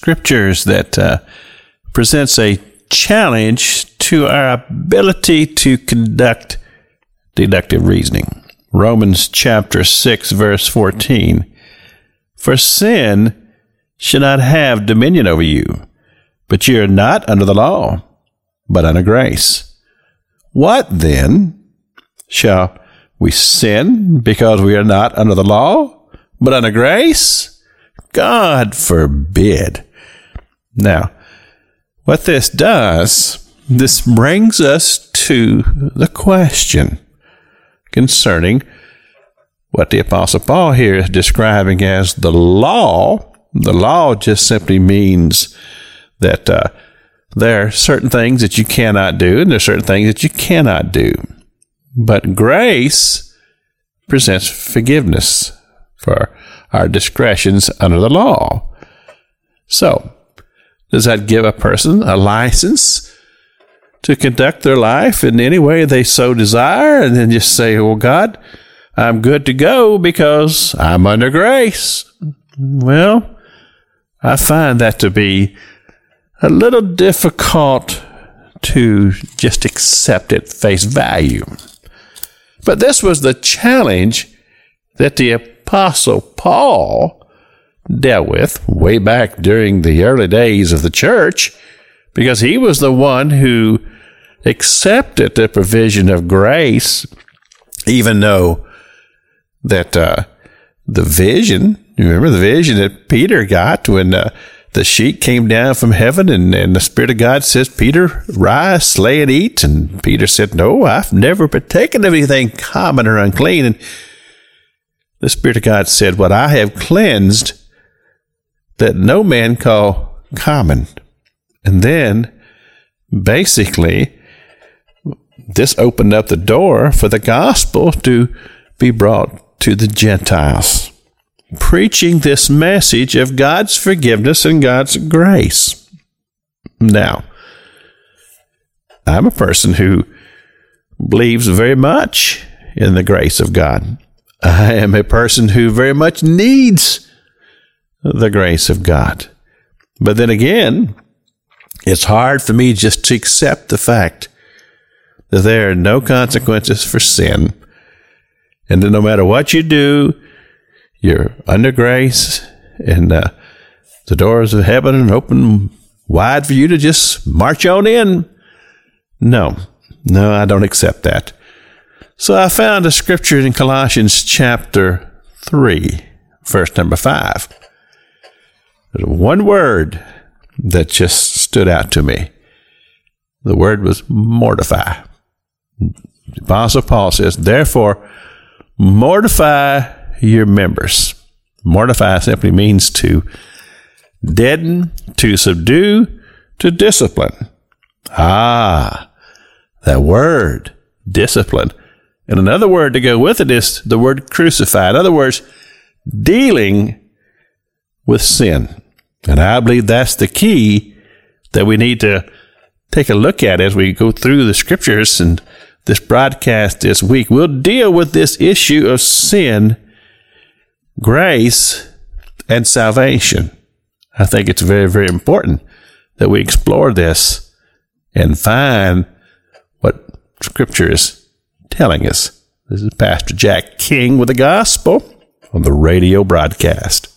scriptures that uh, presents a challenge to our ability to conduct deductive reasoning. Romans chapter 6, verse 14. For sin should not have dominion over you, but you are not under the law, but under grace. What then? Shall we sin because we are not under the law, but under grace? God forbid. Now, what this does, this brings us to the question concerning what the Apostle Paul here is describing as the law. The law just simply means that uh, there are certain things that you cannot do, and there are certain things that you cannot do. But grace presents forgiveness for our discretions under the law. So, does that give a person a license to conduct their life in any way they so desire and then just say, well, God, I'm good to go because I'm under grace? Well, I find that to be a little difficult to just accept at face value. But this was the challenge that the Apostle Paul dealt with way back during the early days of the church because he was the one who accepted the provision of grace, even though that uh, the vision, remember the vision that Peter got when uh, the sheet came down from heaven and, and the Spirit of God says, Peter, rise, slay and eat. And Peter said, No, I've never partaken of anything common or unclean. And the Spirit of God said, What I have cleansed, that no man call common. And then basically, this opened up the door for the gospel to be brought to the Gentiles, preaching this message of God's forgiveness and God's grace. Now, I'm a person who believes very much in the grace of God. I am a person who very much needs the grace of God. But then again, it's hard for me just to accept the fact that there are no consequences for sin, and that no matter what you do, you're under grace, and uh, the doors of heaven are open wide for you to just march on in. No, no, I don't accept that. So I found a scripture in Colossians chapter 3, verse number 5. There's one word that just stood out to me. The word was mortify. The Apostle Paul says, therefore, mortify your members. Mortify simply means to deaden, to subdue, to discipline. Ah, that word, discipline. And another word to go with it is the word crucify. In other words, dealing with sin. And I believe that's the key that we need to take a look at as we go through the scriptures and this broadcast this week. We'll deal with this issue of sin, grace, and salvation. I think it's very, very important that we explore this and find what scripture is telling us. This is Pastor Jack King with the gospel on the radio broadcast.